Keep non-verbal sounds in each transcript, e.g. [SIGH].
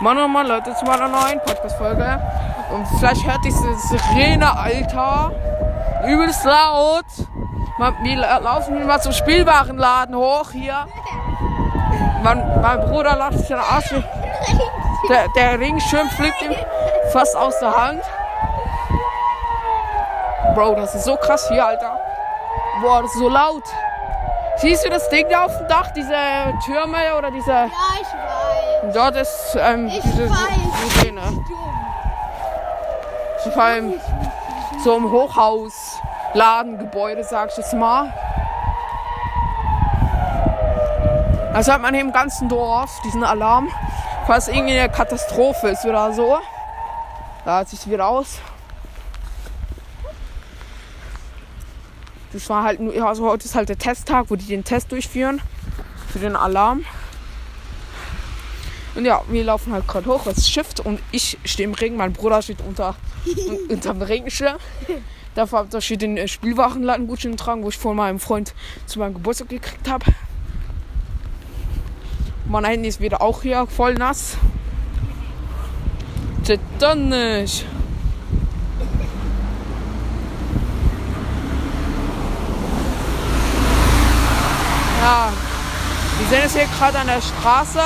Mann und Mann, Leute, zu meiner neuen Podcast-Folge. Und vielleicht hört diese Sirene, Alter. Übelst laut. Wir laufen mal zum Spielwarenladen hoch hier. Mein, mein Bruder lacht sich dann aus. Der, der Ringschirm fliegt ihm fast aus der Hand. Bro, das ist so krass hier, Alter. Boah, das ist so laut. Siehst du das Ding da auf dem Dach, diese Türme oder diese. Ja, ich weiß. Dort ist ähm, Ich diese. Sirene. Vor allem so im Hochhaus, Ladengebäude, sag ich jetzt mal. Also hat man hier im ganzen Dorf diesen Alarm, falls irgendwie eine Katastrophe ist oder so. Da sieht es wieder aus. Das war halt nur, also heute ist halt der Testtag, wo die den Test durchführen für den Alarm. Und ja, wir laufen halt gerade hoch, es schifft und ich stehe im Regen, mein Bruder steht unter, un- [LAUGHS] unterm Regenschirm. Dafür habe ich den äh, Spielwarenladen-Gutschein getragen, wo ich von meinem Freund zu meinem Geburtstag gekriegt habe. Mein Handy ist wieder auch hier voll nass. Das dann nicht. Ja, wir sind jetzt hier gerade an der Straße.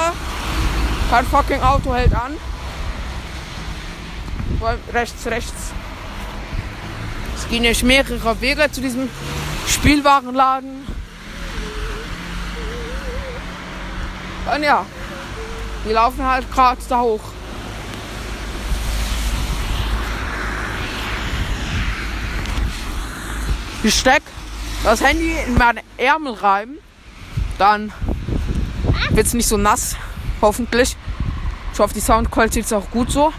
Kein fucking Auto hält an. Rechts, rechts. Es gehen jetzt mehrere Wege zu diesem Spielwarenladen. Und ja, wir laufen halt gerade da hoch. Ich steck das Handy in meine Ärmel rein. Dann wird es nicht so nass, hoffentlich. Ich hoffe, die Soundqualität ist auch gut so.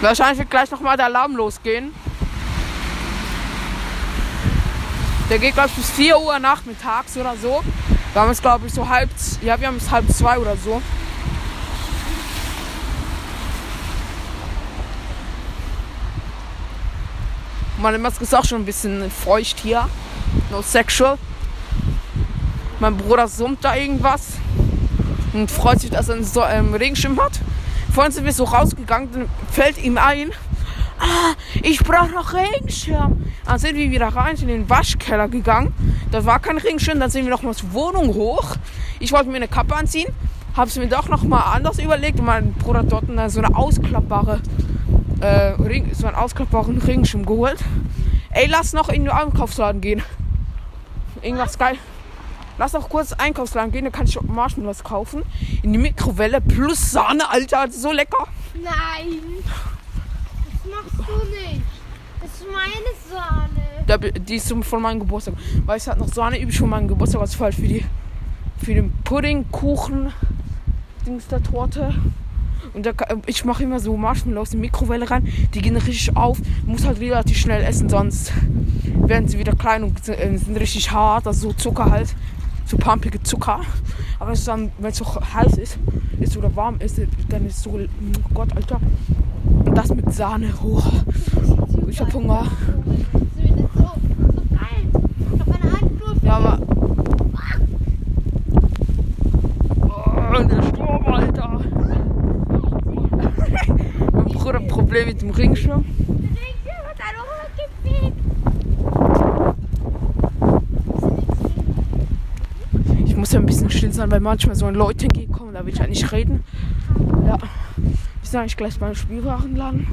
Wahrscheinlich wird gleich nochmal der Alarm losgehen. Der geht, glaube ich, bis 4 Uhr nachmittags oder so. Wir haben es, glaube ich, so halb, ja, wir haben es halb zwei oder so. Meine Maske ist auch schon ein bisschen feucht hier. No sexual. Mein Bruder summt da irgendwas und freut sich, dass er einen so, ähm, Regenschirm hat. Vorhin sind wir so rausgegangen, dann fällt ihm ein, ah, ich brauche noch Regenschirm. Dann sind wir wieder rein in den Waschkeller gegangen. Da war kein Regenschirm, dann sind wir noch mal zur Wohnung hoch. Ich wollte mir eine Kappe anziehen, habe es mir doch noch mal anders überlegt und mein Bruder hat dort eine, so eine ausklappbare, äh, Ring, so einen ausklappbaren Regenschirm geholt. Ey, lass noch in den Einkaufsladen gehen. Irgendwas geil. Lass noch kurz Einkaufsladen gehen, dann kann ich Marshmallows kaufen. In die Mikrowelle plus Sahne, Alter, so lecker. Nein. Das machst du nicht. Das ist meine Sahne. Der, die ist von meinem Geburtstag. Weil es hat noch Sahne übrig von meinem Geburtstag, was halt für die für den Pudding, Kuchen, Dings der Torte. Und da, ich mache immer so Marshmallows in die Mikrowelle rein. Die gehen richtig auf. Muss halt relativ schnell essen, sonst werden sie wieder klein und sind, äh, sind richtig hart. Also so Zucker halt. So pumpige Zucker. Aber es dann, wenn es so heiß ist, ist oder warm ist, dann ist so, oh Gott, Alter. Und das mit Sahne hoch. Ich hab Hunger. Ja, aber. Oh, der Sturm, Alter. [LAUGHS] mein Bruder Problem mit dem Ringschirm. Der hat einfach gefegt. Ich ja ein bisschen still sein, weil manchmal so Leute entgegenkommen, da will ich ja nicht reden. Ja. Wir sind eigentlich gleich beim Spielwarenladen.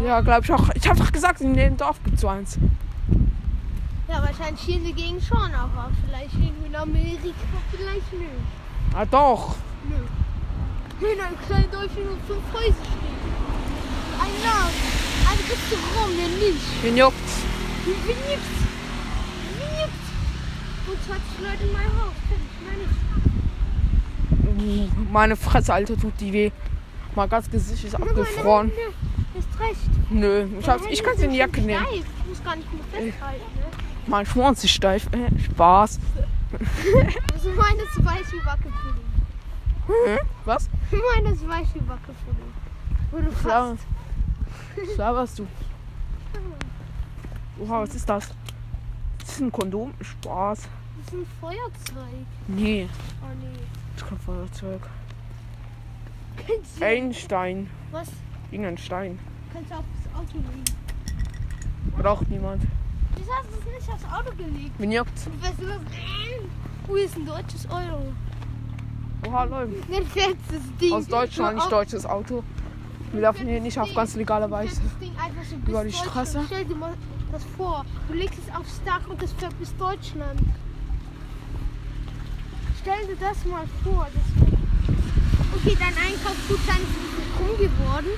Ich. Ja, glaube ich auch. Ich habe doch gesagt, in jedem Dorf gibt es so eins. Wahrscheinlich hier in der Gegend schon, aber vielleicht in Amerika vielleicht nicht. Ah, doch. Nö. Hier in einem kleinen Dörfchen und fünf Häuser stehen. Ein Laden. Ein Restaurant, der nicht. Wen juckt's? Wie nichts. Wie nichts. Und 20 Leute in meinem Haus. Fertig, mehr nicht. Meine Fresse, Alter, tut die weh. Mein ganzes Gesicht ist abgefroren. Ist recht. Nö, ich, ich kann sie in die Jacke nehmen. Ich muss gar nicht mehr festhalten. Mein Schwanz ist steif. Äh, Spaß. Also meines ist weich wie Wackelpudding. Hm? Was? Meines weich wie Wackelpudding. Wo du Klar. Was laberst du? Oha, was ist das? Das ist ein Kondom? Spaß. Das ist ein Feuerzeug. Nee, Oh nee. das ist kein Feuerzeug. Du Ein Stein. was? Irgendein Stein. Kannst du aufs Auto legen? Braucht niemand. Wieso hast du es nicht aufs Auto gelegt? Wen juckt's? Du weißt was? Wo ist ein deutsches Euro? Oha, Leute. Fährt das Ding. Aus Deutschland, nicht deutsches Auto. Wir laufen hier nicht auf ganz legale Weise. das Ding einfach so Über die. Straße? Stell dir mal das vor. Du legst es aufs Dach und es fährt bis Deutschland. Stell dir das mal vor. Das okay, dein Einkaufsgutschein ist ein bisschen krumm geworden.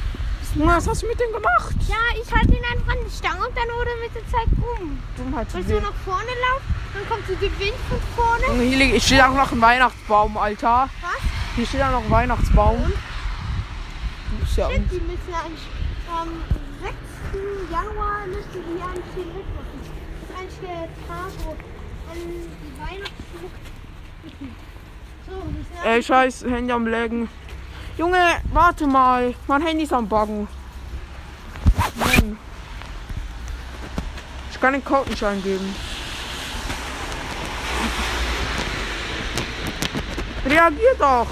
Was hast du mit dem gemacht? Ja, ich halte ihn einfach an die Stange und dann wurde mit der Zeit krumm. Dummheit. Willst du nach vorne laufen? Dann kommt so der Wind von vorne. Junge, hier steht auch noch ein Weihnachtsbaum, Alter. Was? Hier steht auch noch ein Weihnachtsbaum. Du bist ja Shit, die müssen eigentlich am 6. Januar müssen die eigentlich hier mitmachen. Das ist eigentlich der Tag, wo an die Weihnachtsschmuck. So, Ey, scheiß Handy am Legen. Junge, warte mal. Mein Handy ist am Buggen. Mann. Ich kann den Code nicht eingeben. Reagier doch.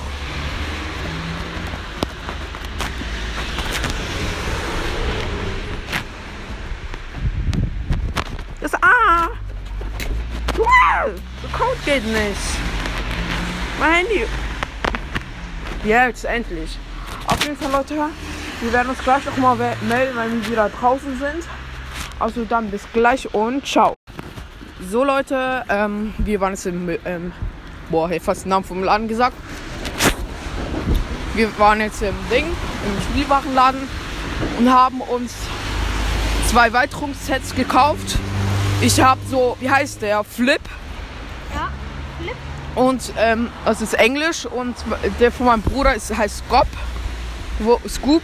Das A. Wow, der Code geht nicht. Mein Handy. Jetzt endlich. Auf jeden Fall, Leute, wir werden uns gleich noch mal we- melden, wenn wir wieder draußen sind. Also dann bis gleich und ciao. So, Leute, ähm, wir waren jetzt im, ähm, boah, hab fast den Namen vom Laden gesagt. Wir waren jetzt im Ding, im Spielwarenladen und haben uns zwei Weiterungssets gekauft. Ich habe so, wie heißt der, Flip. Und ähm, es ist Englisch und der von meinem Bruder ist, heißt Scop. Wo, Scoop,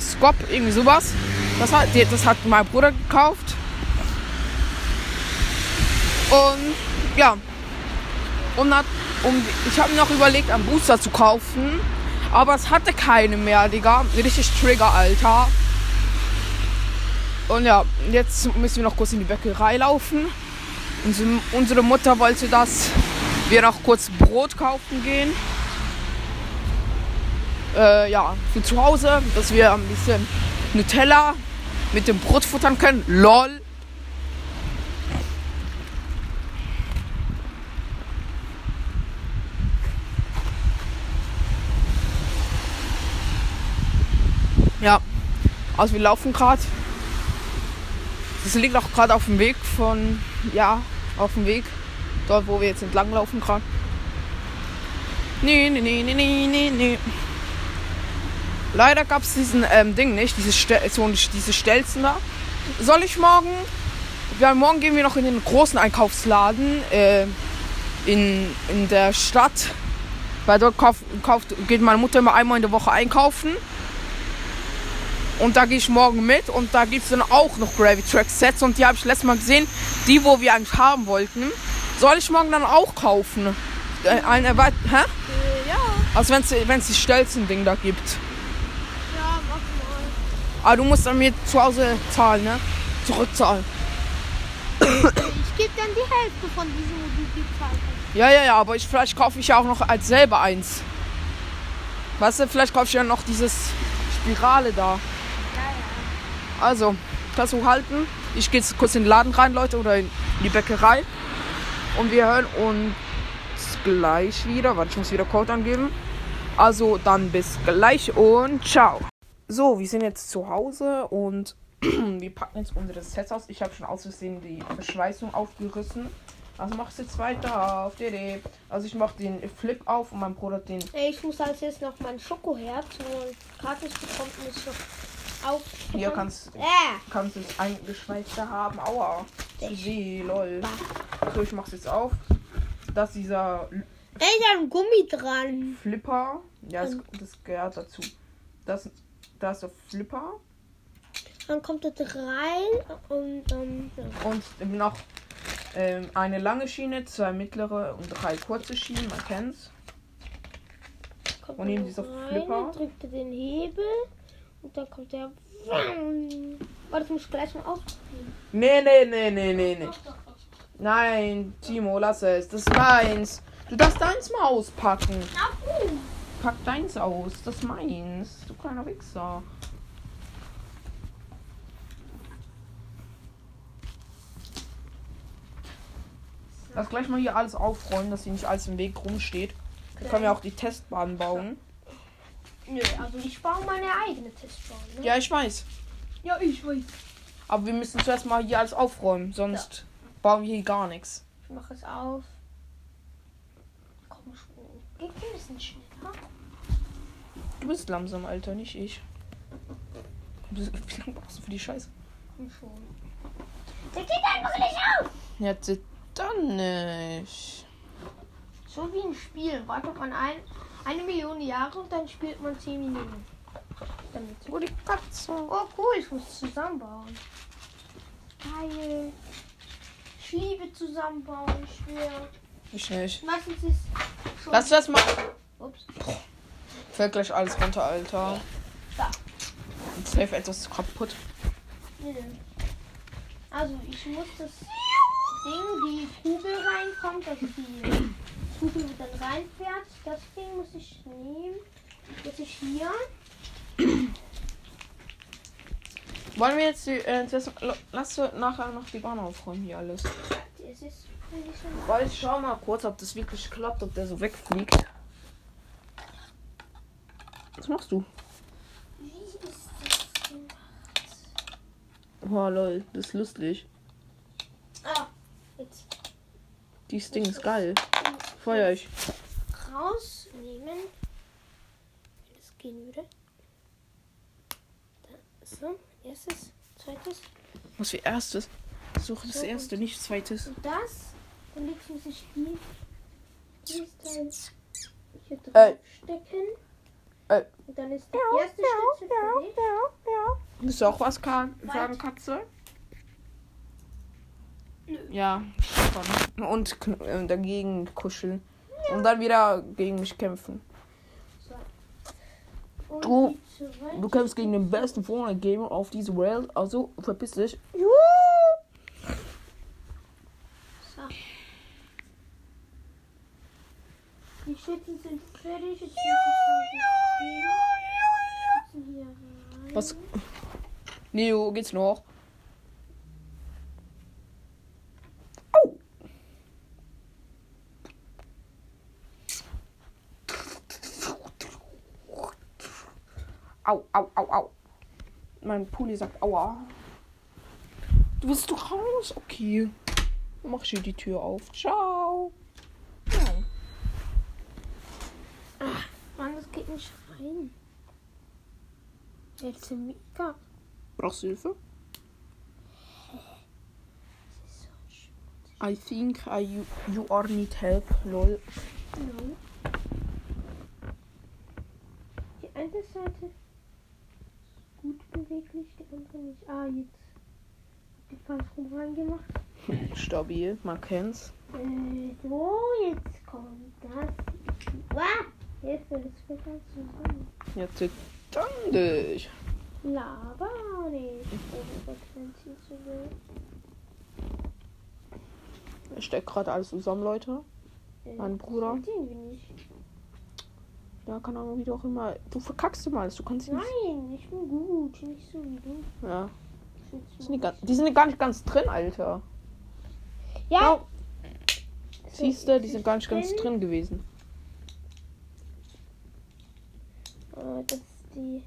Scop, irgendwie sowas. Das hat, das hat mein Bruder gekauft. Und ja. Und hat, um, ich habe mir noch überlegt, einen Booster zu kaufen. Aber es hatte keine mehr, Digga. Richtig Trigger, Alter. Und ja, jetzt müssen wir noch kurz in die Bäckerei laufen. Unsere, Mutter wollte, dass wir noch kurz Brot kaufen gehen. Äh, ja, für zu Hause, dass wir ein bisschen Nutella mit dem Brot futtern können. LOL. Ja, also wir laufen gerade. Das liegt auch gerade auf dem Weg von, ja, auf dem Weg, dort wo wir jetzt entlang laufen gerade. Nee, nee, nee, nee, nee, nee, nee. Leider gab es diesen ähm, Ding nicht, diese, Stel so, diese Stelzen da. Soll ich morgen? Ja, morgen gehen wir noch in den großen Einkaufsladen äh, in, in der Stadt. Weil dort kauf, kauft, geht meine Mutter immer einmal in der Woche einkaufen. Und da gehe ich morgen mit und da gibt es dann auch noch Gravity Track Sets und die habe ich letztes Mal gesehen, die wo wir eigentlich haben wollten. Soll ich morgen dann auch kaufen? Äh, ein erweit Hä? Ja, Also wenn es die Stelzen-Ding da gibt. ja, mach mal. Aber du musst dann mir zu Hause zahlen, ne? Zurückzahlen. Ich gebe dann die Hälfte von diesem, hast. Ja, ja, ja, aber ich, vielleicht kaufe ich ja auch noch als selber eins. Weißt du, vielleicht kaufe ich ja noch dieses Spirale da. Ja, ja. Also, kannst du halten. Ich gehe jetzt kurz in den Laden rein, Leute, oder in die Bäckerei. Und wir hören uns gleich wieder. Warte, ich muss wieder Code angeben. Also, dann bis gleich und ciao. So, wir sind jetzt zu Hause und [CLEARS THROAT] wir packen jetzt unsere Sets aus. Ich habe schon aus Versehen die Verschweißung aufgerissen. Also machst jetzt weiter auf DD. Also ich mache den Flip auf und mein Bruder den ich muss als jetzt noch mein Schokoherz, wo gratis bekommen ist, noch auf. Hier kannst Äh, kannst du es eingeschweißte haben. Aua. Sie, lol. So, ich mach's jetzt auf. Das ist dieser ey, da ein Gummi dran. Flipper. Ja, das, das gehört dazu. Das, das ist der Flipper. Dann kommt das rein und dann. Und noch Ähm, eine lange Schiene, zwei mittlere und drei kurze Schienen, man kennt's. Kommt Und neben man dieser rein, Flipper? drückt er den Hebel und dann kommt der. Oh, das muss ich gleich mal aufziehen. Nee, nee, nee, nee, nee, nee. Nein, Timo, lass es. Das ist meins. Du darfst deins mal auspacken. Pack deins aus. Das ist meins. Du kleiner Wichser. Lass gleich mal hier alles aufräumen, dass hier nicht alles im Weg rumsteht. Dann können wir auch die Testbahn bauen. Nö, also ich baue meine eigene Testbahn. Ne? Ja, ich weiß. ja, ich weiß. Aber wir müssen zuerst mal hier alles aufräumen, sonst bauen hier gar nichts. Ich mache es auf. Komm schon. Geht ein bisschen schneller. Du bist langsam, Alter, nicht ich. Du bist- Wie lange brauchst du für die Scheiße? Komm schon. Der geht einfach nicht auf. Ja, dann nicht. So wie ein Spiel. Wartet man ein, eine Million Jahre und dann spielt man 10 Minuten. Damit. Wo die Katze? Oh cool, ich muss zusammenbauen. Geil. Ich liebe zusammenbauen, ich schwöre. Ich nicht. Meistens ist schon. Lass das mal. Ups. Fällt gleich alles runter, Alter. Da. Und safe etwas kaputt. Also ich muss das Ding, die Kugel reinkommt, also die Kugel wird dann reinfährt. Das Ding muss ich nehmen. Muss ich hier. Wollen wir jetzt die. Äh, das, lass du nachher noch die Bahn aufräumen hier alles. Das. Weil ich schau mal kurz, ob das wirklich klappt, ob der so wegfliegt. Was machst du? Wie ist das gemacht? Oh lol, das ist lustig. Ah, jetzt Dieses Ding ist geil. Feuer ich. rausnehmen. Wenn es gehen würde. Da, so, erstes, zweites Was für erstes? Suche das So, erste, nicht zweites. und das. Und jetzt muss ich die. Dieses Teil hier Ey. draufstecken. Ey. Und dann ist die erste Schlüssel für mich. Willst du auch was kann, sagen, Katze? Ja, schon. Und äh, dagegen kuscheln. Und dann wieder gegen mich kämpfen. Du- Du kämpfst gegen den besten Fortnite-Gamer auf dieser Welt, also verpiss dich. So. Die Schützen sind fertig. Jetzt muss ich hier rein. Was? Neo, geht's noch? Pulli sagt aua. Du willst du raus? Okay. Dann mach ich die Tür auf. Ciao. Ja. Mann, das geht nicht rein. Jetzt sind mega. Brauchst du Hilfe? I think I, you, you are need help, lol. No. Die eine Seite gut beweglich, die andere nicht. Ah, jetzt hab die falsch rum reingemacht. [LAUGHS] Stabil, man kennt's. Äh, so, jetzt kommt das. Ah, jetzt wird es wieder zusammen. Jetzt dann dich. Laber nicht. Ich steck gerade alles zusammen, Leute. Äh, Mein Bruder. nicht. Ja, keine Ahnung, wie du auch immer. Du verkackst immer alles. Du kannst nicht. Nein, ich bin gut. Nicht so wie du. Ja. Die sind, ganz, die sind gar nicht ganz drin, Alter. Ja. Oh, siehst du, die sind gar nicht ganz drin gewesen. Ah, das ist die.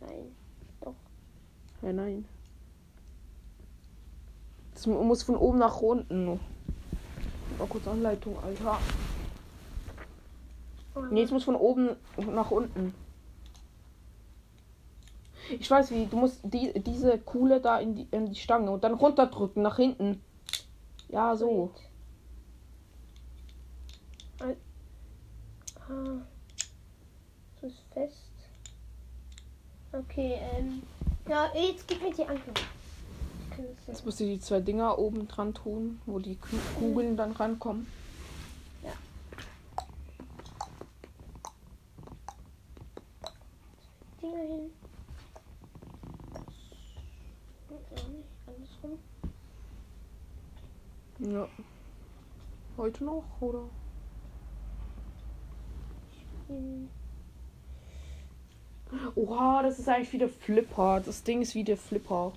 Nein. Ja, nein. Das mu- muss von oben nach unten. Mal kurz Anleitung, Alter. Nee, es muss von oben nach unten. Ich weiß wie, du musst die, diese Kuhle da in die, in die Stange und dann runterdrücken nach hinten. Ja, so. Ein- Ah. Das ist fest. Okay, ähm. Ja, jetzt gib mir die Anker. Das Jetzt musst du die zwei Dinger oben dran tun, wo die Ku- Kugeln dann rankommen. Dinger hin. Nicht andersrum. Ja. Heute noch, oder? Oha, das ist eigentlich wie der Flipper. Das Ding ist wie der Flipper.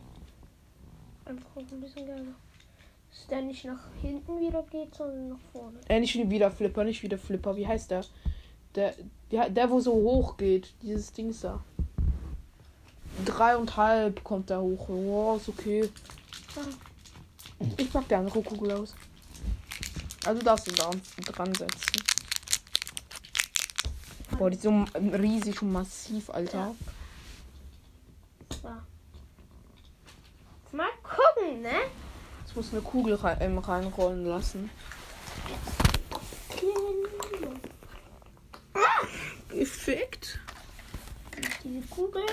Einfach ein bisschen geiler. Dass der nicht nach hinten wieder geht, sondern nach vorne. Äh, nicht wie der Flipper, nicht wie der Flipper. Wie heißt der? Der, der, der wo so hoch geht. Dieses Ding ist da. Dreieinhalb kommt da hoch. Oh, ist okay. Ich pack die andere Kugel aus. Also darfst du da dran setzen. Boah, die ist so riesig und massiv, Alter. So. Mal gucken, ne? Jetzt muss eine Kugel rein, ähm, reinrollen lassen. Effekt. Diese Kugel.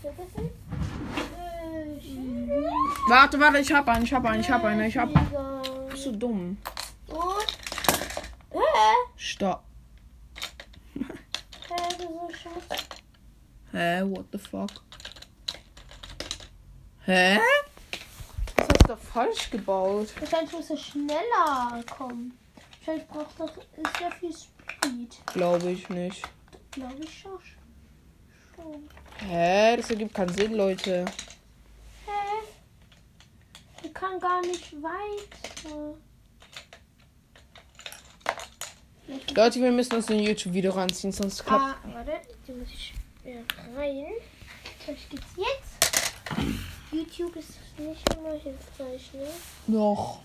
Vergessen. Äh. Warte, warte, ich hab einen, ich hab einen, ich hab einen, ich hab. Bist du dumm? Und. Hä? Stopp. Hä, das? What the fuck? Hä? Was hast du da falsch gebaut? Wahrscheinlich muss er schneller kommen. Wahrscheinlich braucht das sehr viel Speed. Glaube ich nicht. Glaube ich schon. Hä? Das ergibt keinen Sinn, Leute. Hä? Er kann gar nicht weiter. Leute, wir müssen uns ein YouTube-Video ranziehen, sonst klappt. Ah, warte, die muss ich rein. Vielleicht geht's jetzt. YouTube ist nicht immer hilfreich, ne? Doch.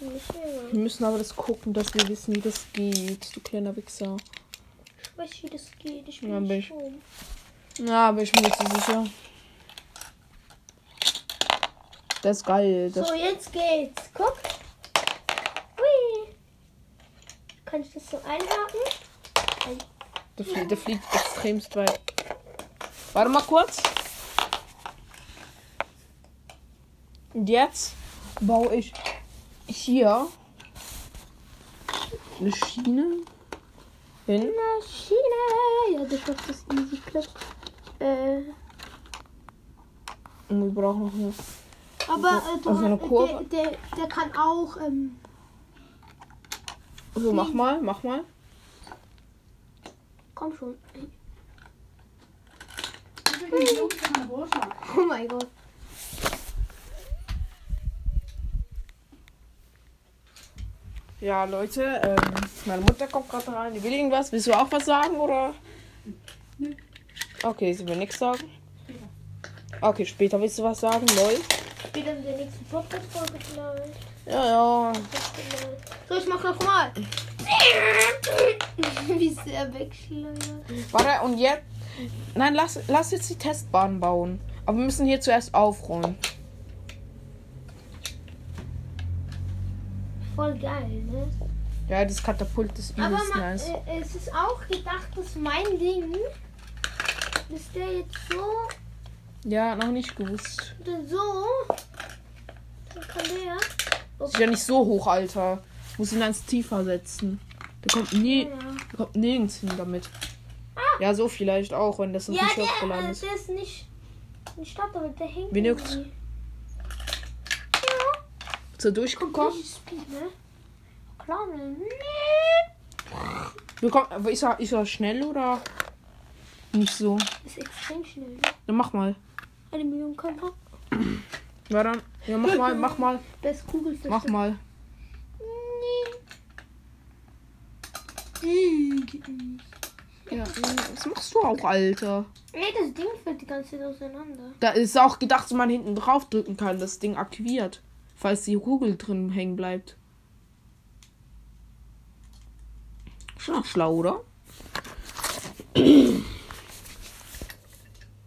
Nicht immer. Wir müssen aber das gucken, dass wir wissen, wie das geht, du kleiner Wichser. Ich weiß, wie das geht. Ich bin Ja, bin nicht ich- dumm. Ja, aber ich bin mir zu sicher. Das ist geil. Das So, jetzt geht's. Guck. Hui. Kann ich das so einhaken? Der, flie der fliegt extremst weit. Warte mal kurz. Und jetzt baue ich hier eine Schiene hin. Maschine. Ja, das macht das easy klappt. Äh, Und wir brauchen noch eine. aber äh, du, Also eine Kurve? Der, der, der kann auch. Ähm, So, mach mal, mach mal. komm schon. Oh mein Gott. Ja, Leute, ähm, meine Mutter kommt gerade rein. Die will irgendwas. Willst du auch was sagen oder? Okay, sie will nichts sagen. Okay, später willst du was sagen, lol. Später in der nächsten Podcast-Folge vielleicht. Ja, ja. So, ich mach nochmal. [LAUGHS] Wie sehr wegschleudert. Warte, und jetzt. Nein, lass, lass jetzt die Testbahn bauen. Aber wir müssen hier zuerst aufräumen. Voll geil, ne? Ja, das Katapult ist Aber übelst ma, nice. äh, es ist auch gedacht, dass mein Ding, dass der jetzt so Ja, noch nicht gewusst. oder so, dann kann der. Ist ja nicht so hoch, Alter. Muss ihn eins tiefer setzen. Der kommt, nie, Ja, der kommt nirgends hin damit. Ja, so vielleicht auch, wenn das ja nicht hochgeladen äh, ist. der ist nicht, nicht statt, aber der hängt. Wen Kommt durchgekommen? Speed, ne? Ist er, ist er schnell oder nicht so? Ist extrem schnell, ne? Dann mach mal. Eine Million km/h. Ja, dann. Ja, mach mal, mach mal, Das Kugelfisch. mach mal. Ja, was machst du auch, Alter? Ey, das Ding fällt die ganze Zeit auseinander. Da ist auch gedacht, dass man hinten drauf drücken kann, das Ding aktiviert. Falls die Kugel drin hängen bleibt. Schon auch schlau, oder? [CLEARS THROAT]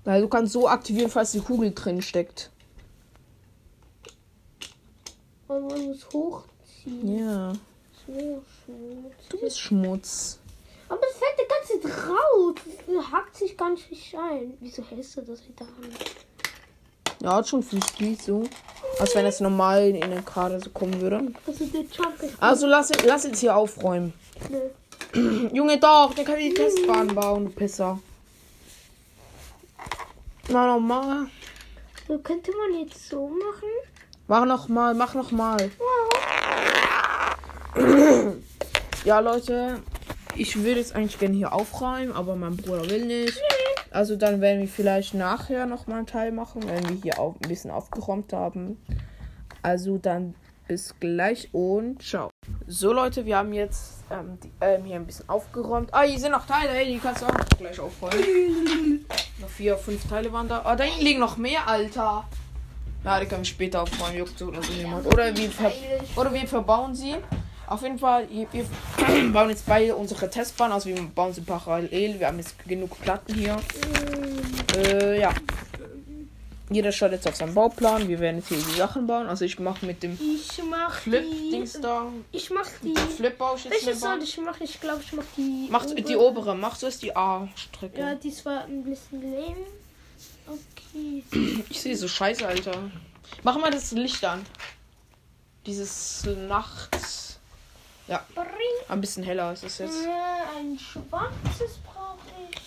Weil du kannst so aktivieren, falls die Kugel drin steckt. Aber man muss hochziehen. Ja. Schön. Du bist Schmutz. Aber es fällt die ganze Zeit raus. Das hackt sich ganz nicht ein. Wieso hältst du das hinter Hand? Ja, hat schon viel Speed so. Als wenn es normal in den Kader so kommen würde. Also der Also lass, lass jetzt hier aufräumen. Nö. [CLEARS THROAT] Junge, doch, dann kann ich die Testbahn bauen, du Pisser. Mach noch mal. So könnte man jetzt so machen. Mach noch mal, mach noch mal. Ja, [CLEARS THROAT] Leute, ich würde jetzt eigentlich gerne hier aufräumen, aber mein Bruder will nicht. Also dann werden wir vielleicht nachher noch mal einen Teil machen, wenn wir hier auch ein bisschen aufgeräumt haben. Also dann bis gleich und ciao. So Leute, wir haben jetzt ähm, die, ähm, hier ein bisschen aufgeräumt. Ah, hier sind noch Teile, hey, die kannst du auch gleich aufräumen. [LAUGHS] noch vier, fünf Teile waren da. Ah, da hinten liegen noch mehr, Alter. Ja, die können wir später aufräumen, juckt so oder so niemand. Oder wir, oder wir verbauen sie. Auf jeden Fall, wir [CLEARS THROAT] bauen jetzt beide unsere Testbahn, also wir bauen sie parallel. Wir haben jetzt genug Platten hier. Äh, ja. Jeder schaut jetzt auf seinen Bauplan. Wir werden jetzt hier die Sachen bauen. Also ich mache mit dem Ich mach Flip-Dings die. da. Ich mach die. Flip baue ich jetzt Welche soll ich machen? Ich glaube, ich mach die. Mach die obere, mach zuerst die A-Strecke. Ja, die war ein bisschen lame. Okay. Ich sehe so scheiße, Alter. Mach mal das Licht an. Dieses Nachts. Ja, ein bisschen heller ist es jetzt. Äh, ein schwarzes brauche ich.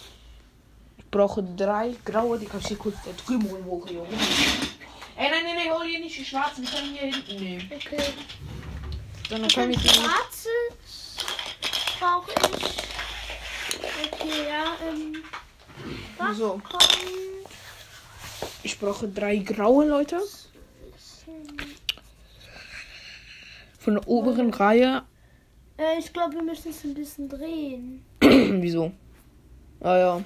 Ich brauche drei graue, die kann ich hier kurz da drüben holen, hoch, Junge. Ey, nein, nein, nein, hol hier nicht die schwarzen, die können hier hinten nehmen. Okay. Dann Ich können wir die. schwarzes brauche ich. Okay, ja, ähm. Was So. kommt? Ich brauche drei graue, Leute. Von der oberen Reihe. Äh, ich glaube, wir müssen es ein bisschen drehen. [CLEARS THROAT] Wieso? Ah ja.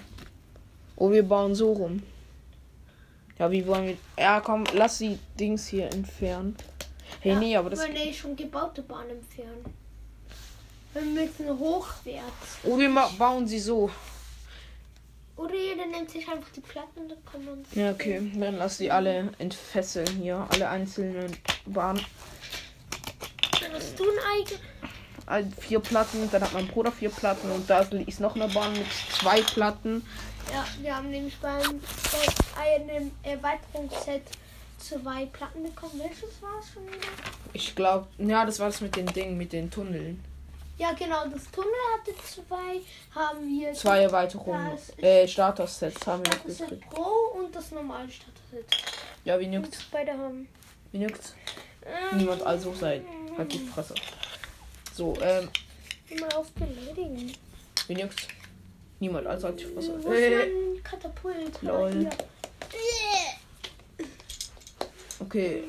Oh, wir bauen so rum. Ja, wie wollen wir. Ja, komm, lass die Dings hier entfernen. Hey, nee, aber das. Wir nee, schon gebaute Bahn entfernen. Wir müssen hochwärts. Oh, wir bauen sie so. Oder jeder nimmt sich einfach die Platten und dann kann man. Ja, okay. Dann lass die alle entfesseln hier. Alle einzelnen Bahnen. Dann hast du ein Eigen. Vier Platten. Dann hat mein Bruder vier Platten. Und da ist noch eine Bahn mit zwei Platten. Ja, wir haben nämlich beim bei einem Erweiterungsset zwei Platten bekommen. Welches war es schon wieder? Ich glaube, ja, das war das mit den Dingen, mit den Tunneln. Ja, genau, das Tunnel hatte zwei. Haben wir Zwei Erweiterungen. Das Äh, Starter-Sets haben wir noch das Set gekriegt. Pro und das normale Starter-Set. Ja, wie juckt's? beide haben. Wie juckt's? Ähm, Niemand also sein. Halt die Fresse. So, ähm, Immer auf beleidigen. wie juckt's? Niemand halt die Fresse. Wo ist Äh, Katapult? Lol. Hier. okay.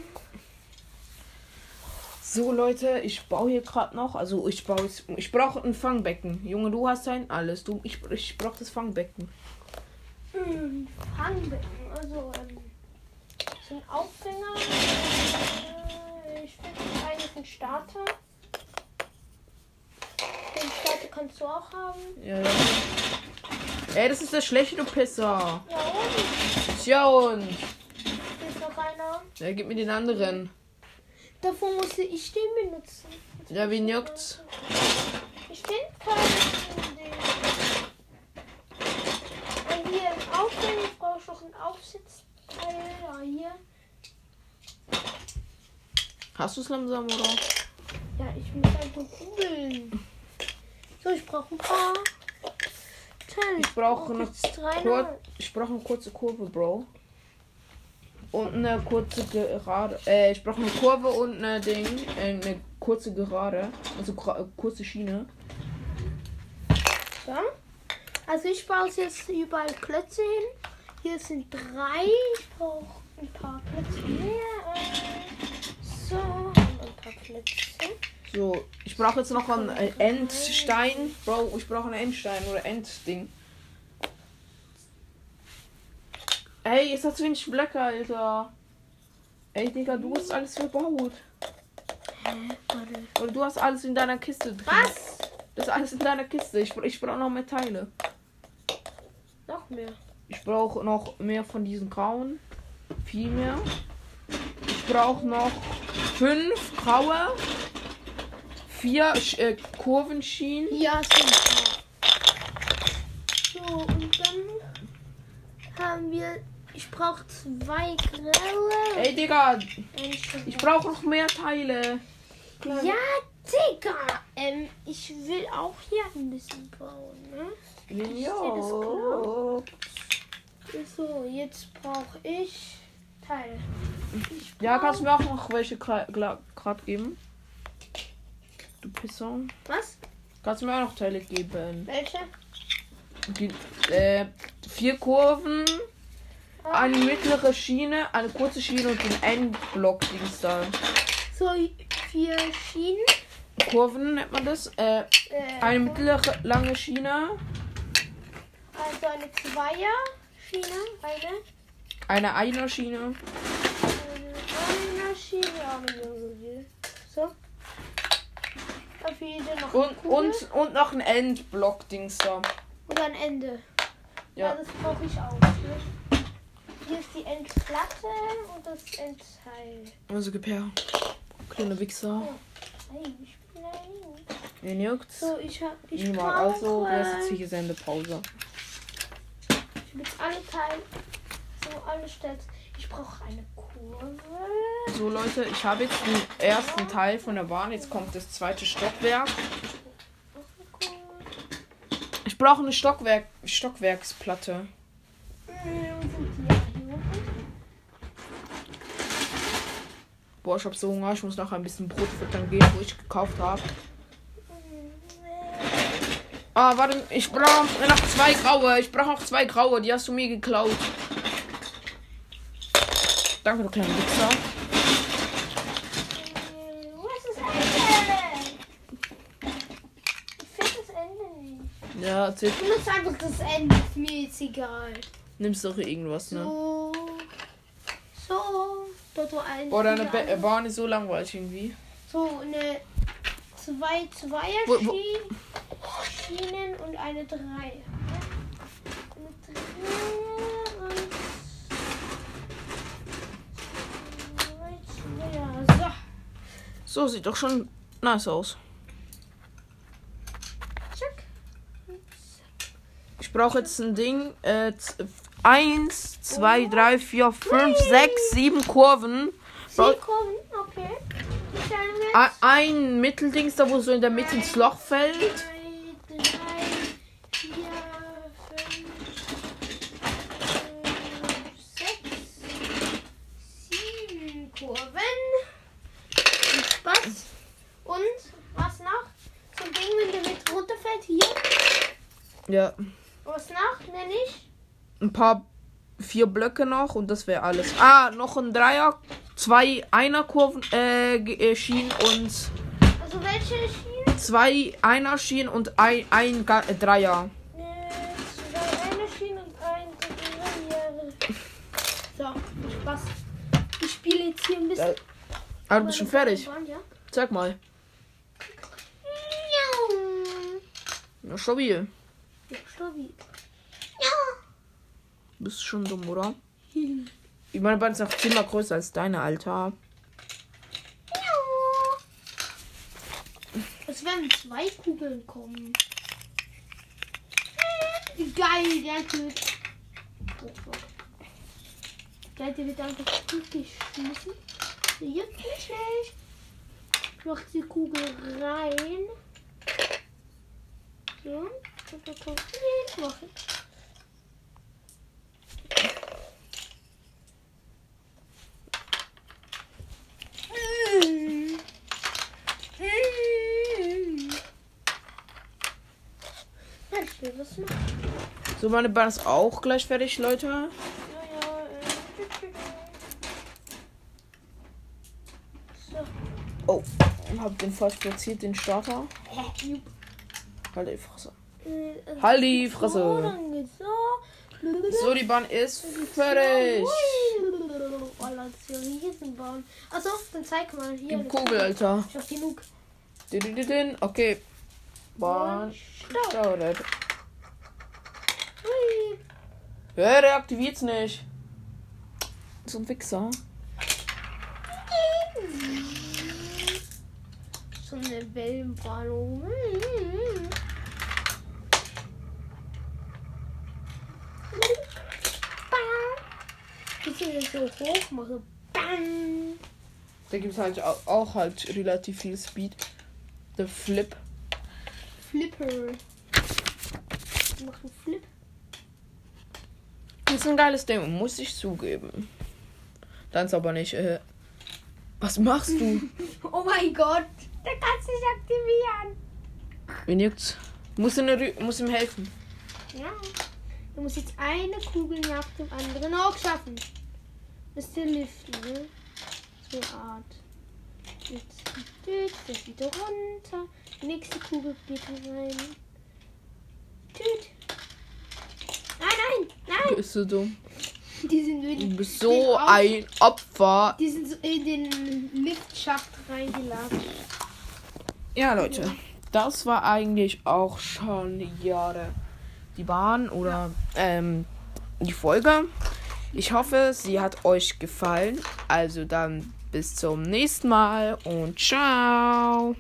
So, Leute, ich baue hier gerade noch. Also, ich baue jetzt. Ich brauche ein Fangbecken. Junge, du hast ein alles. Du, ich, ich brauche das Fangbecken. Hm, Fangbecken. Also, ähm, so ein Aufhänger. Äh, ich finde eigentlich ein Starter. Kannst du auch haben. Ja. Ey, das ist der schlechte Pisser. Ja, und? Tja, und. Ist noch einer. Ja, gib mir den anderen. Davor musste ich den benutzen. Ja, wie juckt's? Ich finde keinen den. Und hier im Aufhänger brauche ich noch einen Aufsitzteil. Ja, hier. Hast du es langsam oder? Ja, ich muss einfach googeln. So, ich brauche ein paar Teile. Ich brauche eine jetzt drei. Kur ich brauche eine kurze Kurve, Bro. Und eine kurze Gerade. Äh, ich brauche eine Kurve und eine Ding. Äh, eine kurze Gerade. Also äh, kurze Schiene. So. Also ich baue jetzt überall Klötze hin. Hier sind drei. Ich brauche ein paar Klötze mehr. So, und ein paar Klötze. So, ich brauche jetzt noch einen äh, Endstein. Bro, ich brauche einen Endstein oder Endding. Ey, jetzt hast du wenig Blöcke, Alter. Ey, Digga, du hast alles verbaut. Warte. Oder du hast alles in deiner Kiste drin. Was? Das ist alles in deiner Kiste. Ich, ich brauche noch mehr Teile. Noch mehr. Ich brauche noch mehr von diesen grauen. Viel mehr. Ich brauche noch fünf graue. Vier äh, Kurvenschienen. Ja, paar. So, und dann haben wir. Ich brauche zwei graue. Ey, Digga, ich brauche noch mehr Teile. Ja, Digga. Ähm, ich will auch hier ein bisschen bauen, ne? Ja. So, jetzt brauche ich Teile. Ich Ja, brauch- kannst du mir auch noch welche gerade geben? Du Pisser. Was? Kannst du mir auch noch Teile geben? Welche? Die, äh, vier Kurven, eine mittlere Schiene, eine kurze Schiene und den Endblock-Dings da. So, vier Schienen. Kurven nennt man das. Äh, Äh, eine mittlere lange Schiene, Also eine Zweier-Schiene. Eine. eine. Eine Schiene. Ja, wenn du so willst. So. Noch Und, und, und noch ein Endblock-Dings da. Und ein Ende. Ja, Ja. das brauche ich auch. Ne? Hier ist die Endplatte und das Endteil. Also gib her. Kleine Wichser. Hey, ich bin juckt's. So, ich hab. Ich Niemand. Also, wer ist hier Sendepause? Ich will alle Teile. So, alle Stells. Ich brauche eine Kurve. So Leute, ich habe jetzt den ersten Teil von der Bahn. Jetzt kommt das zweite Stockwerk. Ich brauche eine Stockwerk Stockwerksplatte. Boah, ich habe so Hunger. Ich muss noch ein bisschen Brot füttern gehen, wo ich gekauft habe. Ah, warte, ich brauche noch zwei graue. Ich brauche noch zwei graue. Die hast du mir geklaut. Danke, du kleiner Wichser. Wo Ja, erzähl. Du musst einfach das Ende, ist mir ist egal. Nimmst doch irgendwas, ne? So. So. Toto 1. Boah, deine Be äh, war nicht so langweilig irgendwie. So, eine 2 zwei, Zweier Schienen und eine 3. So, sieht doch schon nice aus. Ich brauche jetzt ein Ding. Äh, eins, zwei, drei, vier, fünf, sechs, sieben Kurven. Sie Bra- kommen, okay. Ein, ein Mitteldings, da wo so in der Mitte ins Loch fällt. Zwei, drei, vier, fünf, fünf, sechs, sieben Kurven. Viel Spaß. Und was noch? So ein Ding, wenn der mit runterfällt, hier. Ja, Was noch? Nenn ich? Ein paar, vier Blöcke noch und das wäre alles. Ah, noch ein Dreier, zwei Einerkurven, äh, G- äh, Schienen und Also welche Schienen? zwei Einer-Schienen und ein, ein äh, Dreier. Äh, zwei eine Schiene und ein Dreier. So, Spaß. Ich spiele jetzt hier ein bisschen. Ja. Ah, du bist schon fertig. Ja. Zeig mal. Ja, stabil. Ja, stabil. Bist schon dumm, oder? Ich meine, Bahn ist noch zehnmal größer als deine, Alter. Es werden zwei Kugeln kommen. Geil, der wird. Oh, fuck. Der wird einfach durchgeschmissen. Jetzt nicht schlecht. Ich mach die Kugel rein. So. Jetzt mach ich. Will was machen. So, meine Bahn ist auch gleich fertig, Leute. Ja, ja, äh. So. Oh, hab den fast platziert, den Starter. Halt die Fresse. Äh, Halt die So, Fresse. so. So, die Bahn ist fertig. Oh, das ist ja ein Riesenbaum. Achso, dann zeig mal hier. Die Kugel, Alter. Ich hab genug. Okay. Bahn startet. Hui. Ja, der aktiviert's nicht. So ein Wichser. So eine Wellenbahn. oben. so hoch mache. Bang! Da gibt es halt au- auch halt relativ viel Speed. Der Flip. Flipper. Mach einen Flip. Das ist ein geiles Ding, muss ich zugeben. Dann ist aber nicht. Äh, was machst du? [LAUGHS] Oh mein Gott, der kannst du nicht aktivieren. Wen juckt's? Muss ihm, eine- muss ihm helfen. Ja. Du musst jetzt eine Kugel nach dem anderen auch schaffen. Das ist der Lift, ne? So Art. Jetzt tüt, das wieder runter. Die nächste Kugel geht rein. Tüt. Nein, nein, nein. Bist du dumm? Die sind in Du bist so ein Opfer. Die sind so in den Liftschacht reingeladen. Ja, Leute. Das war eigentlich auch schon Jahre die Bahn oder ähm, die Folge. Ich hoffe, sie hat euch gefallen. Also dann bis zum nächsten Mal und ciao.